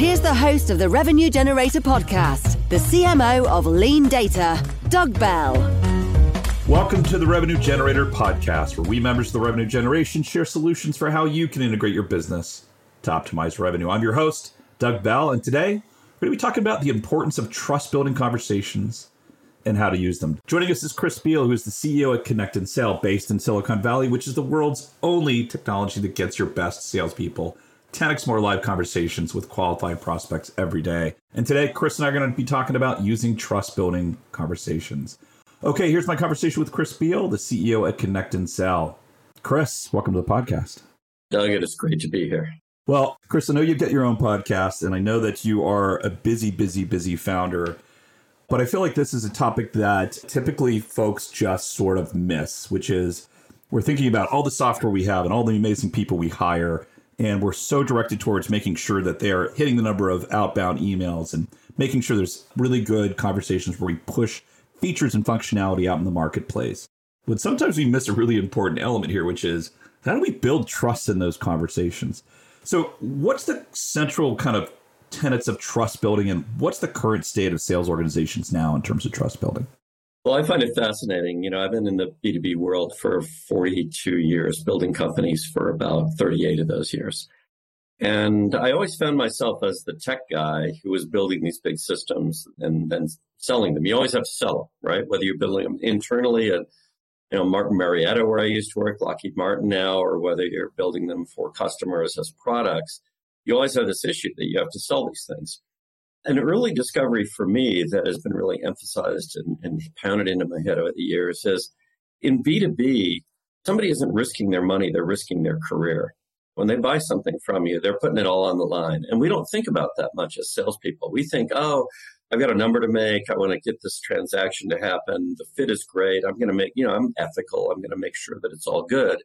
Here's the host of the Revenue Generator podcast, the CMO of Lean Data, Doug Bell. Welcome to the Revenue Generator podcast, where we members of the Revenue Generation share solutions for how you can integrate your business to optimize revenue. I'm your host, Doug Bell, and today we're going to be talking about the importance of trust building conversations and how to use them. Joining us is Chris Beall, who is the CEO at Connect and Sell, based in Silicon Valley, which is the world's only technology that gets your best salespeople 10x more live conversations with qualified prospects every day. And today, Chris and I are going to be talking about using trust building conversations. Okay, here's my conversation with Chris Beall, the CEO at Connect and Sell. Chris, welcome to the podcast. Doug, it is great to be here. Well, Chris, I know you've got your own podcast, and I know that you are a busy, busy, busy founder. But I feel like this is a topic that typically folks just sort of miss, which is we're thinking about all the software we have and all the amazing people we hire and we're so directed towards making sure that they're hitting the number of outbound emails and making sure there's really good conversations where we push features and functionality out in the marketplace. But sometimes we miss a really important element here, which is how do we build trust in those conversations? So, what's the central kind of tenets of trust building, and what's the current state of sales organizations now in terms of trust building? Well, I find it fascinating. You know, I've been in the B2B world for 42 years, building companies for about 38 of those years. And I always found myself as the tech guy who was building these big systems and then selling them. You always have to sell them, right? Whether you're building them internally at, you know, Martin Marietta, where I used to work, Lockheed Martin now, or whether you're building them for customers as products, you always have this issue that you have to sell these things an early discovery for me that has been really emphasized and, and pounded into my head over the years is in B2B, somebody isn't risking their money, they're risking their career. When they buy something from you, they're putting it all on the line. And we don't think about that much as salespeople. We think, oh, I've got a number to make. I want to get this transaction to happen. The fit is great. I'm going to make, you know, I'm ethical. I'm going to make sure that it's all good.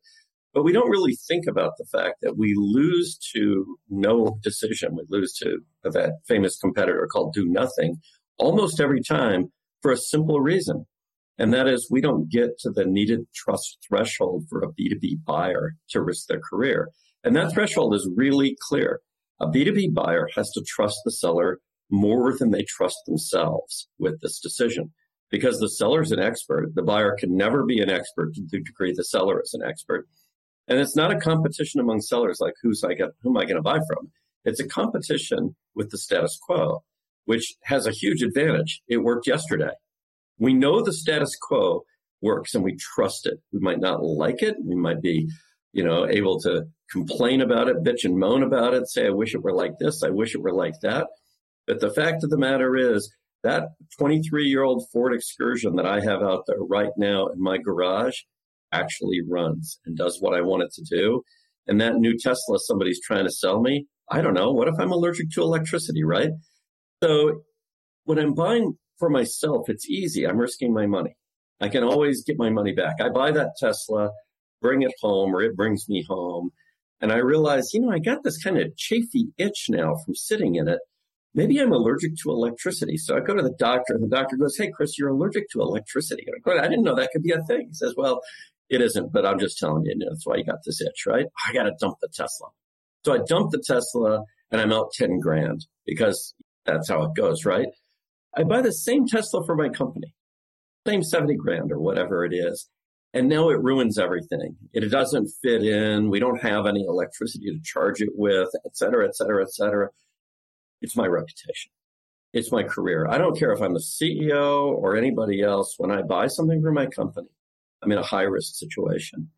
But we don't really think about the fact that we lose to no decision. We lose to that famous competitor called do nothing almost every time for a simple reason. And that is we don't get to the needed trust threshold for a B2B buyer to risk their career. And that threshold is really clear. A B2B buyer has to trust the seller more than they trust themselves with this decision. Because the seller is an expert, the buyer can never be an expert to the degree the seller is an expert. And it's not a competition among sellers like who's I get whom am I going to buy from? It's a competition with the status quo, which has a huge advantage. It worked yesterday. We know the status quo works and we trust it. We might not like it. We might be, you know, able to complain about it, bitch and moan about it, say, I wish it were like this. I wish it were like that. But the fact of the matter is that 23 year old Ford excursion that I have out there right now in my garage actually runs and does what I want it to do. And that new Tesla somebody's trying to sell me, I don't know. What if I'm allergic to electricity, right? So when I'm buying for myself, it's easy. I'm risking my money. I can always get my money back. I buy that Tesla, bring it home, or it brings me home. And I realize, you know, I got this kind of chafy itch now from sitting in it. Maybe I'm allergic to electricity. So I go to the doctor, and the doctor goes, Hey, Chris, you're allergic to electricity. And I go, I didn't know that could be a thing. He says, Well, it isn't, but I'm just telling you, you know, that's why you got this itch, right? I got to dump the Tesla. So I dump the Tesla and I'm out 10 grand because that's how it goes, right? I buy the same Tesla for my company, same 70 grand or whatever it is. And now it ruins everything. It doesn't fit in. We don't have any electricity to charge it with, et cetera, et cetera, et cetera. It's my reputation. It's my career. I don't care if I'm the CEO or anybody else. When I buy something for my company, I'm in a high risk situation.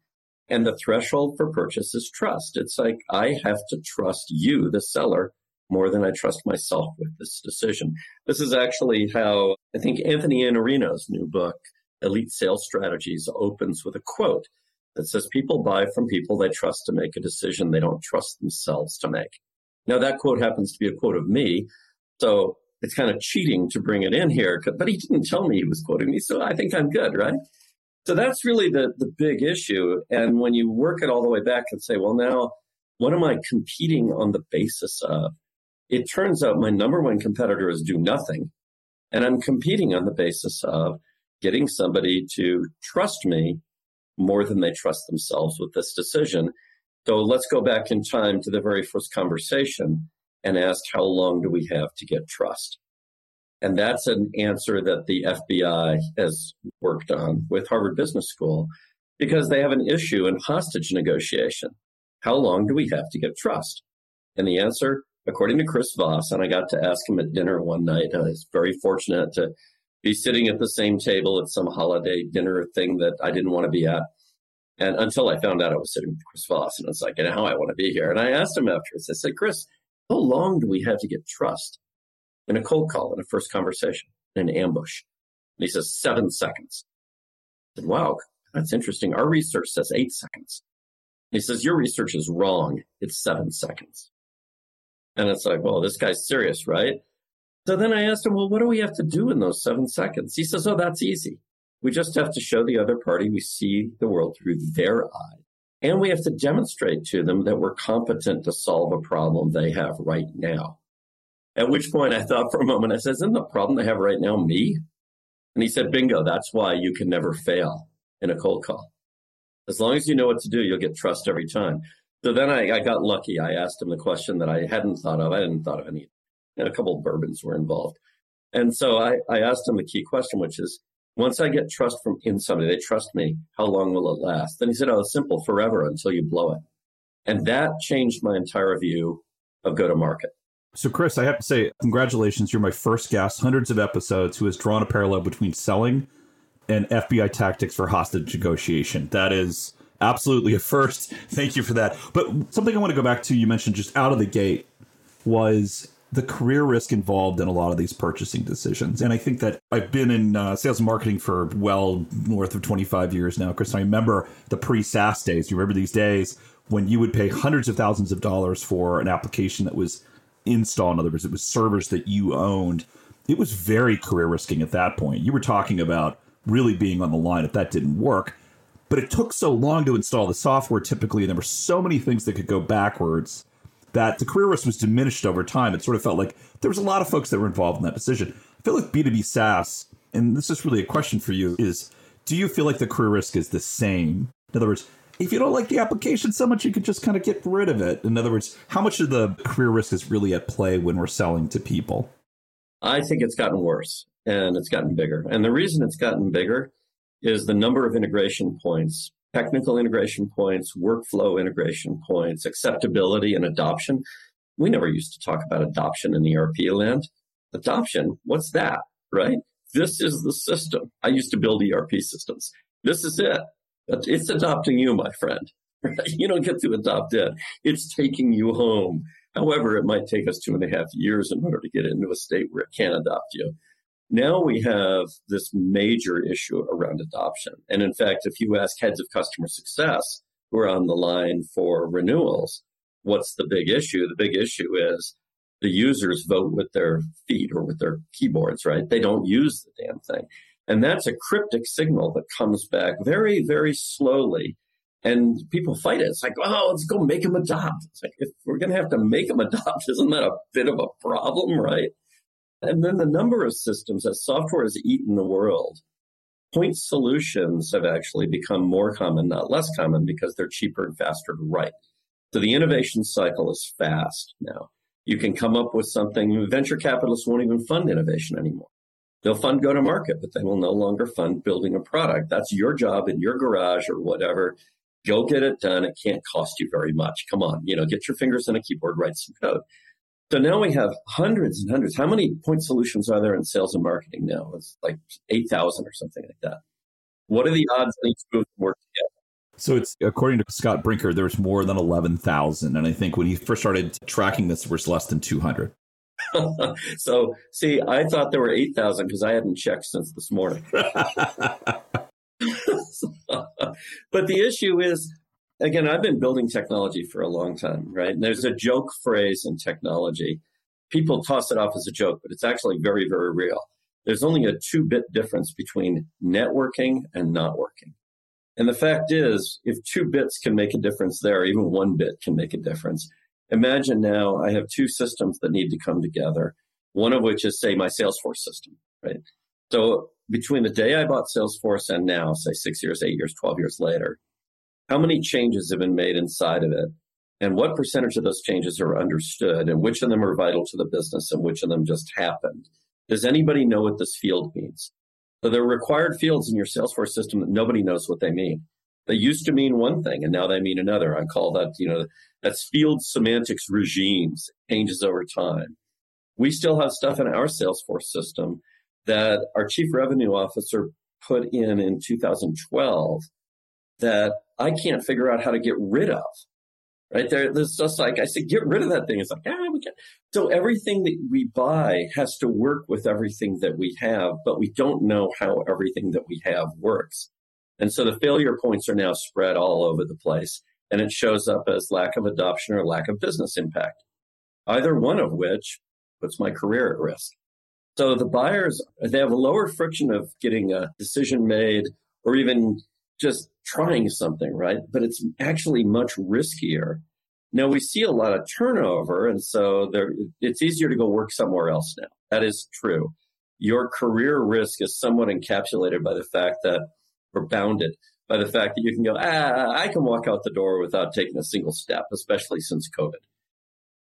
And the threshold for purchase is trust. It's like, I have to trust you, the seller, more than I trust myself with this decision. This is actually how I think Anthony Iannarino's new book, Elite Sales Strategies, opens with a quote that says, People buy from people they trust to make a decision they don't trust themselves to make. Now, that quote happens to be a quote of me. So it's kind of cheating to bring it in here, but he didn't tell me he was quoting me. So I think I'm good, right? So that's really the, the big issue. And when you work it all the way back and say, well, now what am I competing on the basis of? It turns out my number one competitor is do nothing. And I'm competing on the basis of getting somebody to trust me more than they trust themselves with this decision. So let's go back in time to the very first conversation and ask how long do we have to get trust? And that's an answer that the FBI has worked on with Harvard Business School because they have an issue in hostage negotiation. How long do we have to get trust? And the answer, according to Chris Voss, and I got to ask him at dinner one night, I was very fortunate to be sitting at the same table at some holiday dinner thing that I didn't want to be at. And until I found out I was sitting with Chris Voss, and I was like, you know, how I want to be here. And I asked him afterwards, I said, Chris, how long do we have to get trust in a cold call, in a first conversation, in an ambush? And he says, seven seconds. I said, wow, that's interesting. Our research says eight seconds. He says, your research is wrong. It's seven seconds. And it's like, well, this guy's serious, right? So then I asked him, well, what do we have to do in those seven seconds? He says, oh, that's easy. We just have to show the other party we see the world through their eyes. And we have to demonstrate to them that we're competent to solve a problem they have right now. At which point I thought for a moment, I said, Isn't the problem they have right now me? And he said, Bingo, that's why you can never fail in a cold call. As long as you know what to do, you'll get trust every time. So then I, I got lucky. I asked him the question that I hadn't thought of. I hadn't thought of any. And a couple of bourbons were involved. And so I, I asked him the key question, which is, once I get trust from in somebody, they trust me, how long will it last? Then he said, Oh, it's simple, forever until you blow it. And that changed my entire view of go to market. So, Chris, I have to say, congratulations. You're my first guest, hundreds of episodes, who has drawn a parallel between selling and FBI tactics for hostage negotiation. That is absolutely a first. Thank you for that. But something I want to go back to, you mentioned just out of the gate, was the career risk involved in a lot of these purchasing decisions. And I think that I've been in uh, sales and marketing for well north of 25 years now, Chris. I remember the pre SaaS days. You remember these days when you would pay hundreds of thousands of dollars for an application that was installed. In other words, it was servers that you owned. It was very career risking at that point. You were talking about really being on the line if that didn't work. But it took so long to install the software typically, and there were so many things that could go backwards that the career risk was diminished over time. It sort of felt like there was a lot of folks that were involved in that decision. I feel like B2B SaaS, and this is really a question for you, is do you feel like the career risk is the same? In other words, if you don't like the application so much, you could just kind of get rid of it. In other words, how much of the career risk is really at play when we're selling to people? I think it's gotten worse and it's gotten bigger. And the reason it's gotten bigger is the number of integration points technical integration points, workflow integration points, acceptability and adoption. We never used to talk about adoption in ERP land. Adoption, what's that, right? This is the system. I used to build ERP systems. This is it. It's adopting you, my friend. You don't get to adopt it. It's taking you home. However, it might take us two and a half years in order to get into a state where it can adopt you. Now we have this major issue around adoption. And in fact, if you ask heads of customer success who are on the line for renewals, what's the big issue? The big issue is the users vote with their feet or with their keyboards, right? They don't use the damn thing. And that's a cryptic signal that comes back very, very slowly. And people fight it. It's like, oh, let's go make them adopt. It's like, if we're going to have to make them adopt, isn't that a bit of a problem, right? And then the number of systems that software has eaten the world, point solutions have actually become more common, not less common, because they're cheaper and faster to write. So the innovation cycle is fast now. You can come up with something, venture capitalists won't even fund innovation anymore. They'll fund go to market, but they will no longer fund building a product. That's your job in your garage or whatever. Go get it done. It can't cost you very much. Come on, you know, get your fingers on a keyboard, write some code. So now we have hundreds and hundreds. How many point solutions are there in sales and marketing now? It's like 8,000 or something like that. What are the odds that each of them work together? So it's according to Scott Brinker, there's more than eleven thousand, and I think when he first started tracking this, there was less than two hundred. so, see, I thought there were eight thousand because I hadn't checked since this morning. but the issue is, again, I've been building technology for a long time, right? And there's a joke phrase in technology. People toss it off as a joke, but it's actually very, very real. There's only a two bit difference between networking and not working. And the fact is, if two bits can make a difference there, even one bit can make a difference. Imagine now I have two systems that need to come together, one of which is, say, my Salesforce system, right? So between the day I bought Salesforce and now, say six years, eight years, 12 years later, how many changes have been made inside of it? And what percentage of those changes are understood? And which of them are vital to the business and which of them just happened? Does anybody know what this field means? So there are required fields in your Salesforce system that nobody knows what they mean. They used to mean one thing and now they mean another. I call that, you know, that's field semantics regimes, changes over time. We still have stuff in our Salesforce system that our chief revenue officer put in in 2012 that I can't figure out how to get rid of. Right there, there's just like I said, get rid of that thing. It's like, ah, we can. So everything that we buy has to work with everything that we have, but we don't know how everything that we have works. And so the failure points are now spread all over the place, and it shows up as lack of adoption or lack of business impact. Either one of which puts my career at risk. So the buyers, they have a lower friction of getting a decision made or even just trying something, right? But it's actually much riskier. Now we see a lot of turnover, and so there, it's easier to go work somewhere else now. That is true. Your career risk is somewhat encapsulated by the fact that, or bounded by the fact that you can go, ah, I can walk out the door without taking a single step, especially since COVID.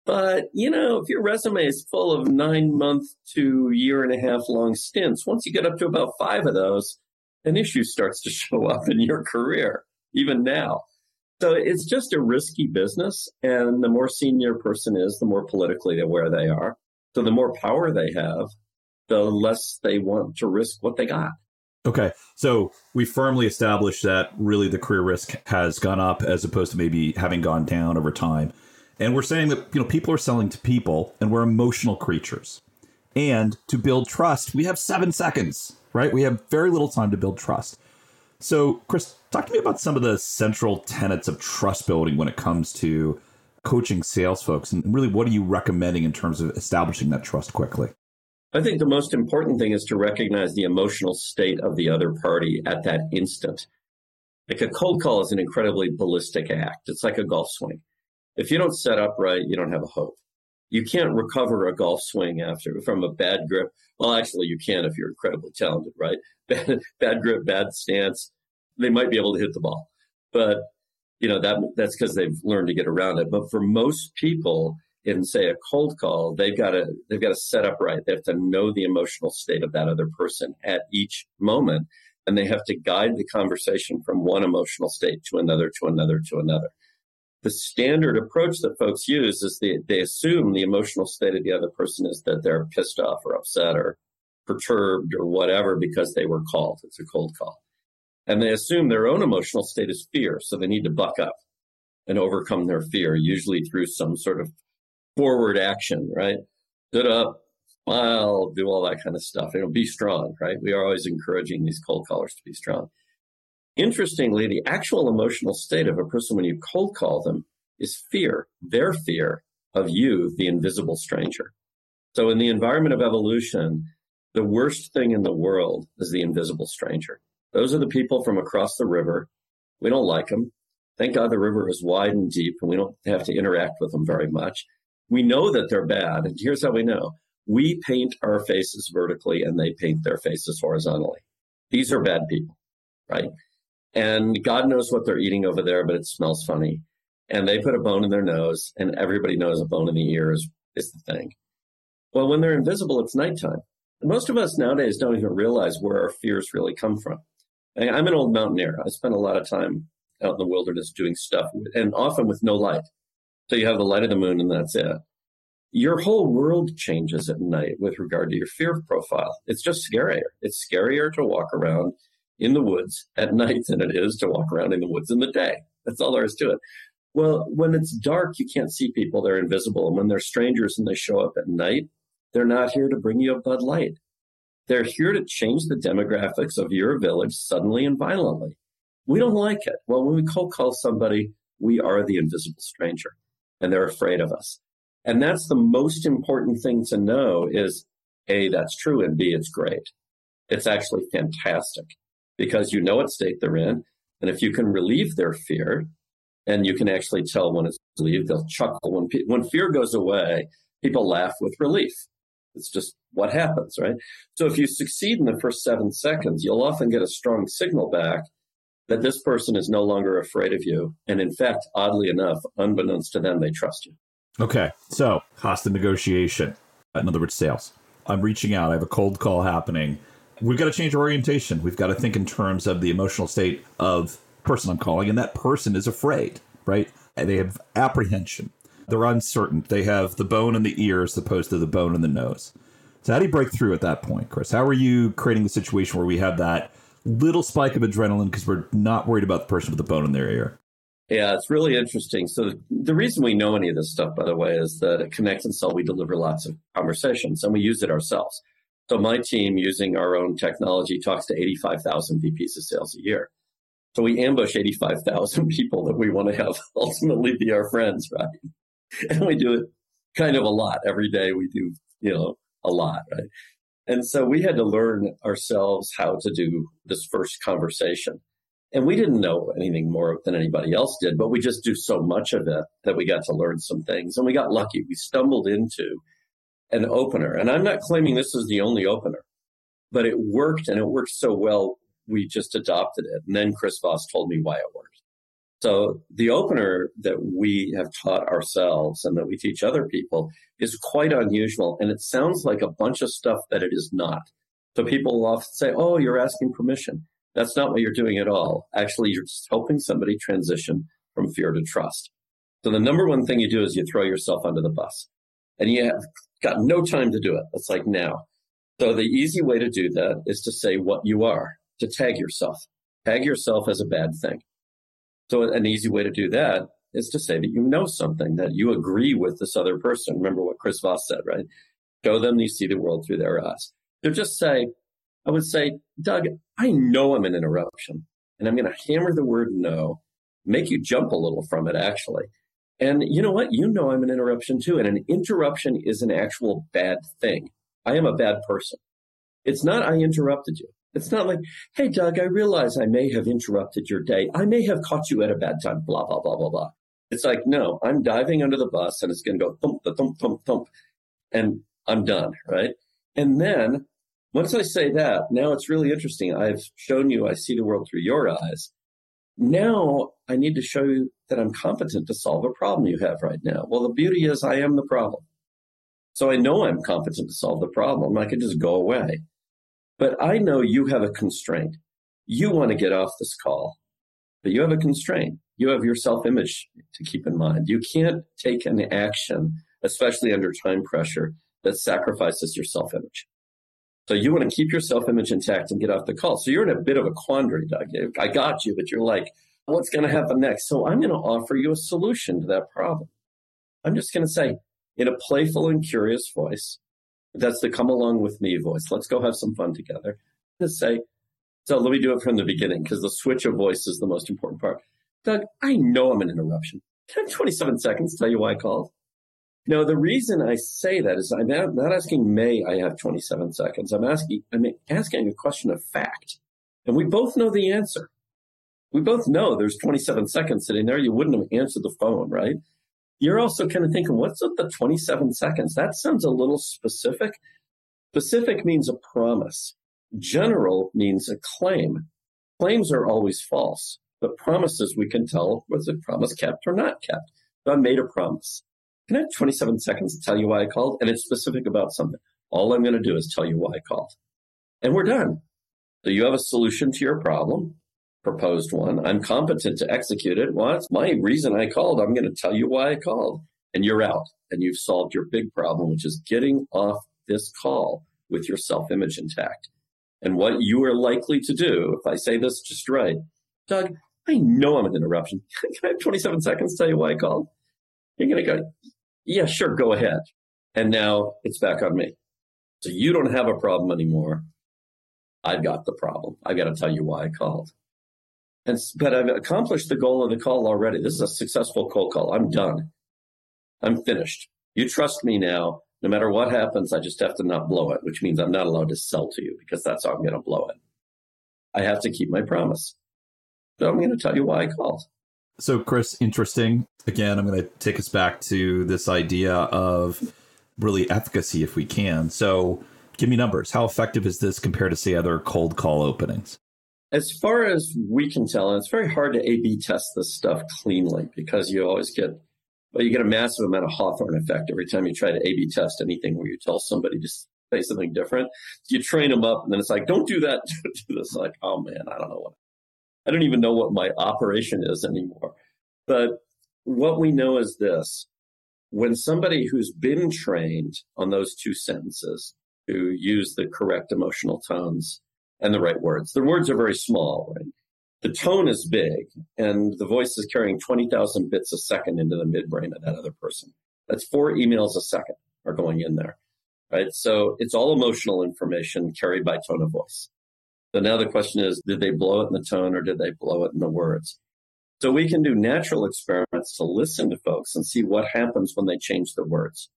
But, you know, if your resume is full of nine month to year and a half long stints, once you get up to about five of those, an issue starts to show up in your career, even now. So it's just a risky business. And the more senior person is, the more politically aware they are. So the more power they have, the less they want to risk what they got. Okay. So we firmly established that really the career risk has gone up as opposed to maybe having gone down over time. And we're saying that you know people are selling to people and we're emotional creatures. And to build trust, we have 7 seconds right? We have very little time to build trust. So, Chris, talk to me about some of the central tenets of trust building when it comes to coaching sales folks. And really, what are you recommending in terms of establishing that trust quickly? I think the most important thing is to recognize the emotional state of the other party at that instant. Like a cold call is an incredibly ballistic act. It's like a golf swing. If you don't set up right, you don't have a hope you can't recover a golf swing after from a bad grip. Well, actually, you can if you're incredibly talented, right? Bad, bad grip, bad stance. They might be able to hit the ball, but you know that that's because they've learned to get around it. But for most people, in say a cold call, they've got to they've got to set up right. They have to know the emotional state of that other person at each moment, and they have to guide the conversation from one emotional state to another, to another, to another the standard approach that folks use is they, they assume the emotional state of the other person is that they're pissed off or upset or perturbed or whatever because they were called. It's a cold call. And they assume their own emotional state is fear. So they need to buck up and overcome their fear, usually through some sort of forward action, right? Get up, smile, do all that kind of stuff. You know, be strong, right? We are always encouraging these cold callers to be strong. Interestingly, the actual emotional state of a person when you cold call them is fear, their fear of you, the invisible stranger. So, in the environment of evolution, the worst thing in the world is the invisible stranger. Those are the people from across the river. We don't like them. Thank God the river is wide and deep and we don't have to interact with them very much. We know that they're bad. And here's how we know we paint our faces vertically and they paint their faces horizontally. These are bad people, right? And God knows what they're eating over there, but it smells funny. And they put a bone in their nose, and everybody knows a bone in the ear is, is the thing. Well, when they're invisible, it's nighttime. Most of us nowadays don't even realize where our fears really come from. I'm an old mountaineer. I spend a lot of time out in the wilderness doing stuff, and often with no light. So you have the light of the moon, and that's it. Your whole world changes at night with regard to your fear profile. It's just scarier. It's scarier to walk around in the woods at night than it is to walk around in the woods in the day. That's all there is to it. Well, when it's dark, you can't see people. They're invisible. And when they're strangers and they show up at night, they're not here to bring you a Bud Light. They're here to change the demographics of your village suddenly and violently. We don't like it. Well, when we cold call somebody, we are the invisible stranger and they're afraid of us. And that's the most important thing to know is A, that's true, and B, it's great. It's actually fantastic because you know what state they're in. And if you can relieve their fear, and you can actually tell when it's relieved, they'll chuckle. When, when fear goes away, people laugh with relief. It's just what happens, right? So if you succeed in the first seven seconds, you'll often get a strong signal back that this person is no longer afraid of you. And in fact, oddly enough, unbeknownst to them, they trust you. Okay. So, hostage negotiation. In other words, sales. I'm reaching out. I have a cold call happening. We've got to change our orientation. We've got to think in terms of the emotional state of person I'm calling, and that person is afraid, right? They have apprehension. They're uncertain. They have the bone in the ear as opposed to the bone in the nose. So, how do you break through at that point, Chris? How are you creating the situation where we have that little spike of adrenaline because we're not worried about the person with the bone in their ear? Yeah, it's really interesting. So, the reason we know any of this stuff, by the way, is that at Connect and Sell, we deliver lots of conversations and we use it ourselves. So, my team, using our own technology, talks to 85,000 VPs of sales a year. So, we ambush 85,000 people that we want to have ultimately be our friends, right? And we do it kind of a lot. Every day we do, you know, a lot, right? And so we had to learn ourselves how to do this first conversation. And we didn't know anything more than anybody else did, but we just do so much of it that we got to learn some things. And we got lucky. We stumbled into an opener. And I'm not claiming this is the only opener, but it worked and it worked so well, we just adopted it. And then Chris Voss told me why it worked. So the opener that we have taught ourselves and that we teach other people is quite unusual. And it sounds like a bunch of stuff that it is not. So people often say, Oh, you're asking permission. That's not what you're doing at all. Actually, you're just helping somebody transition from fear to trust. So the number one thing you do is you throw yourself under the bus and you have got no time to do it. It's like now. So the easy way to do that is to say what you are, to tag yourself. Tag yourself as a bad thing. So an easy way to do that is to say that you know something, that you agree with this other person. Remember what Chris Voss said, right? Show them you see the world through their eyes. They'll just say, I would say, Doug, I know I'm an interruption. And I'm going to hammer the word no, make you jump a little from it, actually. And you know what? You know I'm an interruption too. And an interruption is an actual bad thing. I am a bad person. It's not I interrupted you. It's not like, hey, Doug, I realize I may have interrupted your day. I may have caught you at a bad time, blah, blah, blah, blah, blah. It's like, no, I'm diving under the bus and it's going to go thump, thump, thump, thump, and I'm done, right? And then once I say that, now it's really interesting. I've shown you I see the world through your eyes. Now I need to show you that I'm competent to solve a problem you have right now. Well, the beauty is I am the problem. So I know I'm competent to solve the problem. I can just go away. But I know you have a constraint. You want to get off this call, but you have a constraint. You have your self image to keep in mind. You can't take an action, especially under time pressure, that sacrifices your self image. So you want to keep your self image intact and get off the call. So you're in a bit of a quandary, Doug. I got you, but you're like, what's going to happen next? So I'm going to offer you a solution to that problem. I'm just going to say, in a playful and curious voice, that's the come along with me voice. Let's go have some fun together. Just say, so let me do it from the beginning because the switch of voice is the most important part. Doug, I know I'm an interruption. Can I have 27 seconds tell you why I called? No, the reason I say that is I'm not asking may I have 27 seconds. I'm asking, I'm asking a question of fact. And we both know the answer. We both know there's 27 seconds sitting there. You wouldn't have answered the phone, right? You're also kind of thinking, what's with the 27 seconds? That sounds a little specific. Specific means a promise. General means a claim. Claims are always false, but promises we can tell was a promise kept or not kept. So I made a promise. Can I have 27 seconds to tell you why I called? And it's specific about something. All I'm going to do is tell you why I called. And we're done. So you have a solution to your problem proposed one. I'm competent to execute it. Well, that's my reason I called. I'm going to tell you why I called. And you're out. And you've solved your big problem, which is getting off this call with your self image intact. And what you are likely to do, if I say this just right, Doug, I know I'm an interruption. Can I have 27 seconds to tell you why I called? You're going to go, yeah, sure, go ahead. And now it's back on me. So you don't have a problem anymore. I've got the problem. I've got to tell you why I called. And, but I've accomplished the goal of the call already. This is a successful cold call. I'm done. I'm finished. You trust me now. No matter what happens, I just have to not blow it, which means I'm not allowed to sell to you because that's how I'm going to blow it. I have to keep my promise. So I'm going to tell you why I called. So, Chris, interesting. Again, I'm going to take us back to this idea of really efficacy if we can. So, give me numbers. How effective is this compared to, say, other cold call openings? As far as we can tell, and it's very hard to A B test this stuff cleanly because you always get well, you get a massive amount of Hawthorne effect every time you try to A/B test anything where you tell somebody to say something different. You train them up, and then it's like, don't do that. do this. Like, oh man, I don't know what. I don't even know what my operation is anymore. But what we know is this: when somebody who's been trained on those two sentences, who use the correct emotional tones and the right words, the words are very small, right? the tone is big and the voice is carrying 20,000 bits a second into the midbrain of that other person. That's four emails a second are going in there, right? So it's all emotional information carried by tone of voice. So now the question is, did they blow it in the tone or did they blow it in the words? So we can do natural experiments to listen to folks and see what happens when they change the words.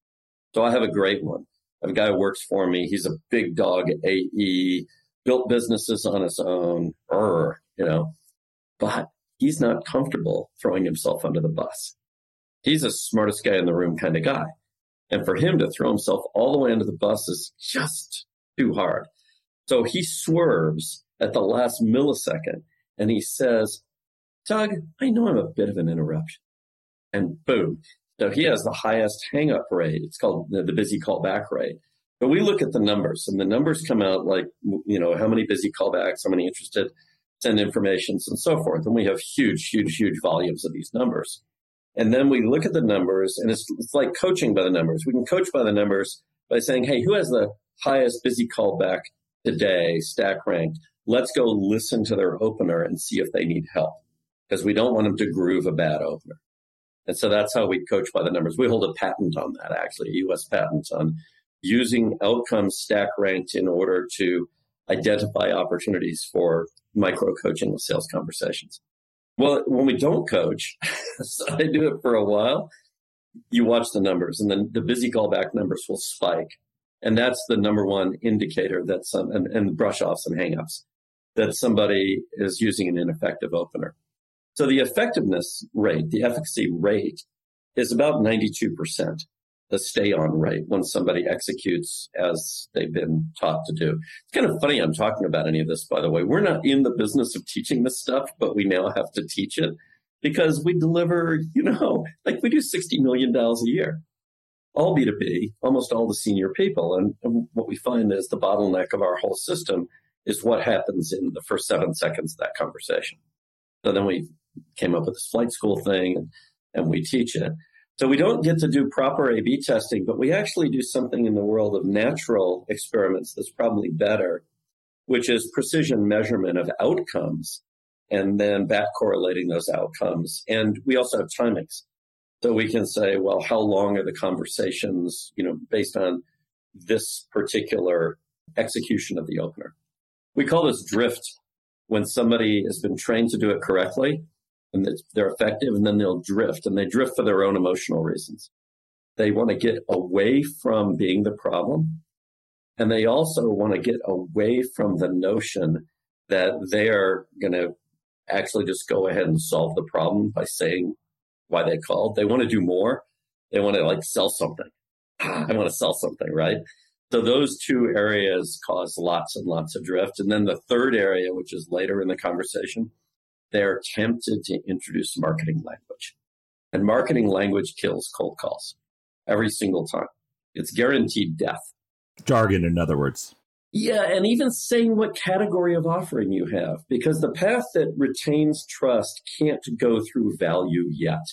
So I have a great one. I have a guy who works for me. He's a big dog AE, built businesses on his own. er, you know, but he's not comfortable throwing himself under the bus. He's the smartest guy in the room kind of guy. And for him to throw himself all the way under the bus is just too hard. So he swerves at the last millisecond and he says, Doug, I know I'm a bit of an interruption. And boom. So he has the highest hang up rate. It's called the, busy callback rate. But we look at the numbers and the numbers come out like, you know, how many busy callbacks, how many interested send informations and so forth. And we have huge, huge, huge volumes of these numbers. And then we look at the numbers, and it's, it's like coaching by the numbers. We can coach by the numbers by saying, hey, who has the highest busy callback today, stack ranked? Let's go listen to their opener and see if they need help because we don't want them to groove a bad opener. And so that's how we coach by the numbers. We hold a patent on that, actually, a US patent on using outcomes stack ranked in order to identify opportunities for micro coaching with sales conversations. Well, when we don't coach, so I do it for a while, you watch the numbers and then the busy callback numbers will spike. And that's the number one indicator that some, and, and brush offs and hangups, that somebody is using an ineffective opener. So the effectiveness rate, the efficacy rate is about 92% stay on rate when somebody executes as they've been taught to do. It's kind of funny I'm talking about any of this, by the way. We're not in the business of teaching this stuff, but we now have to teach it because we deliver, you know, like we do $60 million a year, all B2B, almost all the senior people. And, and what we find is the bottleneck of our whole system is what happens in the first seven seconds of that conversation. So then we came up with this flight school thing and, and we teach it. So we don't get to do proper A B testing, but we actually do something in the world of natural experiments that's probably better, which is precision measurement of outcomes and then back correlating those outcomes. And we also have timings. So we can say, well, how long are the conversations, you know, based on this particular execution of the opener? We call this drift when somebody has been trained to do it correctly and they're effective and then they'll drift and they drift for their own emotional reasons. They want to get away from being the problem. And they also want to get away from the notion that they are going to actually just go ahead and solve the problem by saying why they called. They want to do more. They want to like sell something. I want to sell something, right? So those two areas cause lots and lots of drift. And then the third area, which is later in the conversation, they're tempted to introduce marketing language. And marketing language kills cold calls every single time. It's guaranteed death. Jargon, in other words. Yeah, and even saying what category of offering you have, because the path that retains trust can't go through value yet.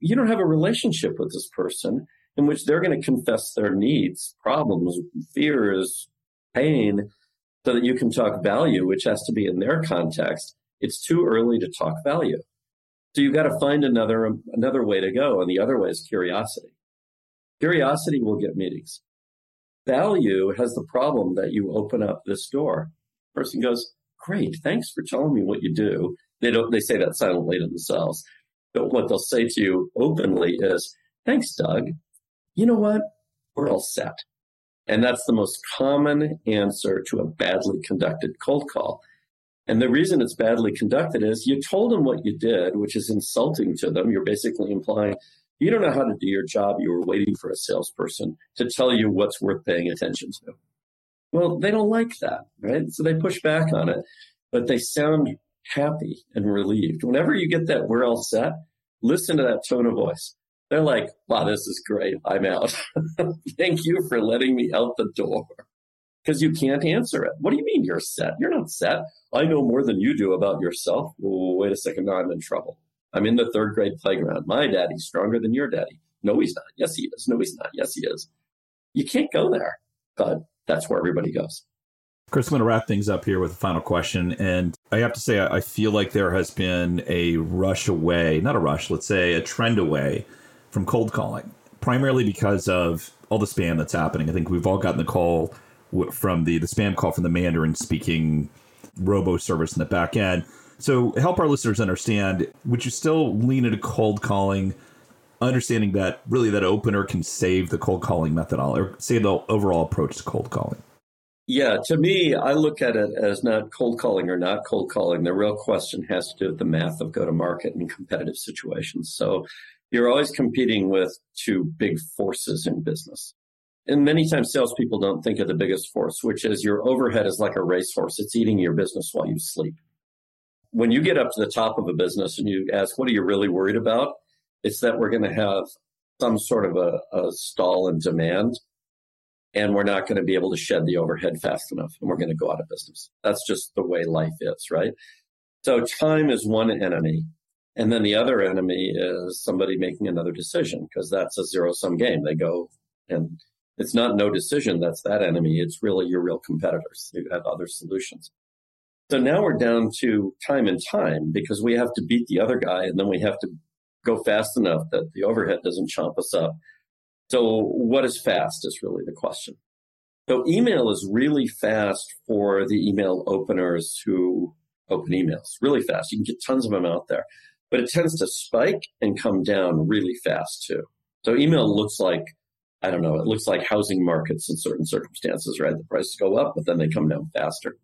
You don't have a relationship with this person in which they're going to confess their needs, problems, fears, pain, so that you can talk value, which has to be in their context. It's too early to talk value. So you've got to find another another way to go, and the other way is curiosity. Curiosity will get meetings. Value has the problem that you open up this door. Person goes, "Great, thanks for telling me what you do." They don't. They say that silently to themselves, but what they'll say to you openly is, "Thanks, Doug. You know what? We're all set." And that's the most common answer to a badly conducted cold call. And the reason it's badly conducted is you told them what you did, which is insulting to them. You're basically implying you don't know how to do your job. You were waiting for a salesperson to tell you what's worth paying attention to. Well, they don't like that, right? So they push back on it, but they sound happy and relieved. Whenever you get that we're all set, listen to that tone of voice. They're like, wow, this is great. I'm out. Thank you for letting me out the door. Because you can't answer it. What do you mean you're set? You're not set. I know more than you do about yourself. wait a second. Now I'm in trouble. I'm in the third grade playground. My daddy's stronger than your daddy. No, he's not. Yes, he is. No, he's not. Yes, he is. You can't go there. But that's where everybody goes. Chris, I'm going to wrap things up here with a final question. And I have to say, I feel like there has been a rush away, not a rush, let's say a trend away from cold calling, primarily because of all the spam that's happening. I think we've all gotten the call from the, the spam call from the Mandarin speaking robo service in the back end. So help our listeners understand, would you still lean into cold calling, understanding that really that opener can save the cold calling methodology or save the overall approach to cold calling? Yeah, to me, I look at it as not cold calling or not cold calling. The real question has to do with the math of go to market and competitive situations. So you're always competing with two big forces in business. And many times salespeople don't think of the biggest force, which is your overhead is like a racehorse. It's eating your business while you sleep. When you get up to the top of a business and you ask, what are you really worried about? It's that we're going to have some sort of a, a stall in demand and we're not going to be able to shed the overhead fast enough and we're going to go out of business. That's just the way life is, right? So time is one enemy. And then the other enemy is somebody making another decision because that's a zero sum game. They go and it's not no decision that's that enemy. It's really your real competitors. who have other solutions. So now we're down to time and time because we have to beat the other guy and then we have to go fast enough that the overhead doesn't chomp us up. So what is fast is really the question. So email is really fast for the email openers who open emails really fast. You can get tons of them out there but it tends to spike and come down really fast too. So email looks like, I don't know, it looks like housing markets in certain circumstances, right? The prices go up, but then they come down faster.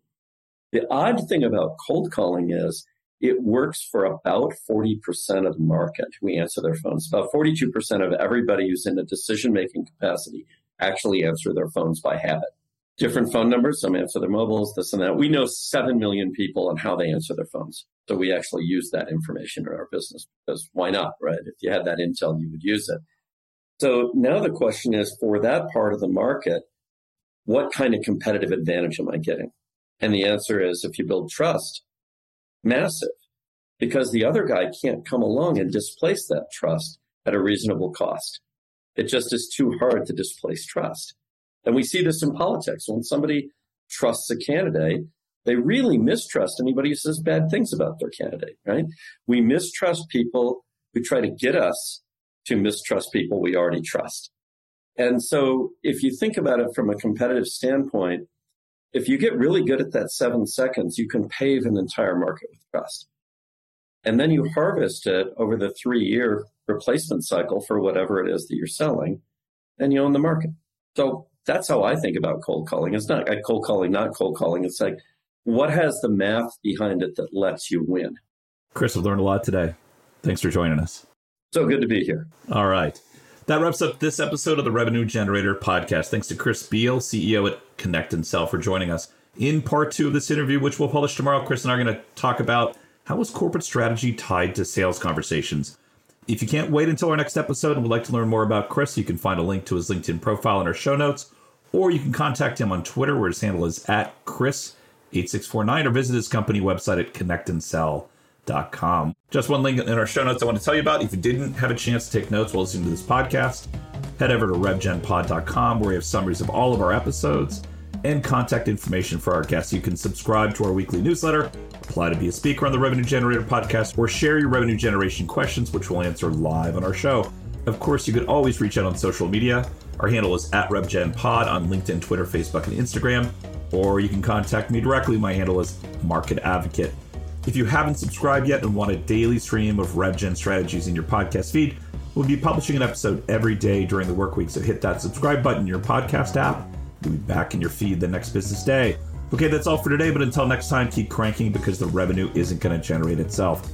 The odd thing about cold calling is it works for about 40% of the market who answer their phones. About 42% of everybody who's in a decision making capacity actually answer their phones by habit different phone numbers. Some answer their mobiles, this and that. We know 7 million people and how they answer their phones. So we actually use that information in our business because why not, right? If you had that intel, you would use it. So now the question is for that part of the market, what kind of competitive advantage am I getting? And the answer is if you build trust, massive, because the other guy can't come along and displace that trust at a reasonable cost. It just is too hard to displace trust. And we see this in politics. When somebody trusts a candidate, they really mistrust anybody who says bad things about their candidate, right? We mistrust people who try to get us to mistrust people we already trust. And so if you think about it from a competitive standpoint, if you get really good at that seven seconds, you can pave an entire market with trust. And then you harvest it over the three year replacement cycle for whatever it is that you're selling, and you own the market. So that's how I think about cold calling. It's not cold calling, not cold calling. It's like, what has the math behind it that lets you win? Chris, I've learned a lot today. Thanks for joining us. So good to be here. All right. That wraps up this episode of the Revenue Generator podcast. Thanks to Chris Beall, CEO at Connect and Sell, for joining us. In part two of this interview, which we'll publish tomorrow, Chris and I are going to talk about how is corporate strategy tied to sales conversations. If you can't wait until our next episode and would like to learn more about Chris, you can find a link to his LinkedIn profile in our show notes, or you can contact him on Twitter, where his handle is at Chris8649, or visit his company website at connectandsell.com. Just one link in our show notes I want to tell you about. If you didn't have a chance to take notes while listening to this podcast, head over to revgenpod.com, where we have summaries of all of our episodes. and contact information for our guests. You can subscribe to our weekly newsletter, apply to be a speaker on the Revenue Generator podcast, or share your revenue generation questions, which we'll answer live on our show. Of course, you can always reach out on social media. Our handle is at RevGenPod on LinkedIn, Twitter, Facebook, and Instagram. Or you can contact me directly. My handle is Market Advocate. If you haven't subscribed yet and want a daily stream of RevGen strategies in your podcast feed, we'll be publishing an episode every day during the work week. So hit that subscribe button in your podcast app. We'll be back in your feed the next business day. Okay, that's all for today. But until next time, keep cranking because the revenue isn't going to generate itself.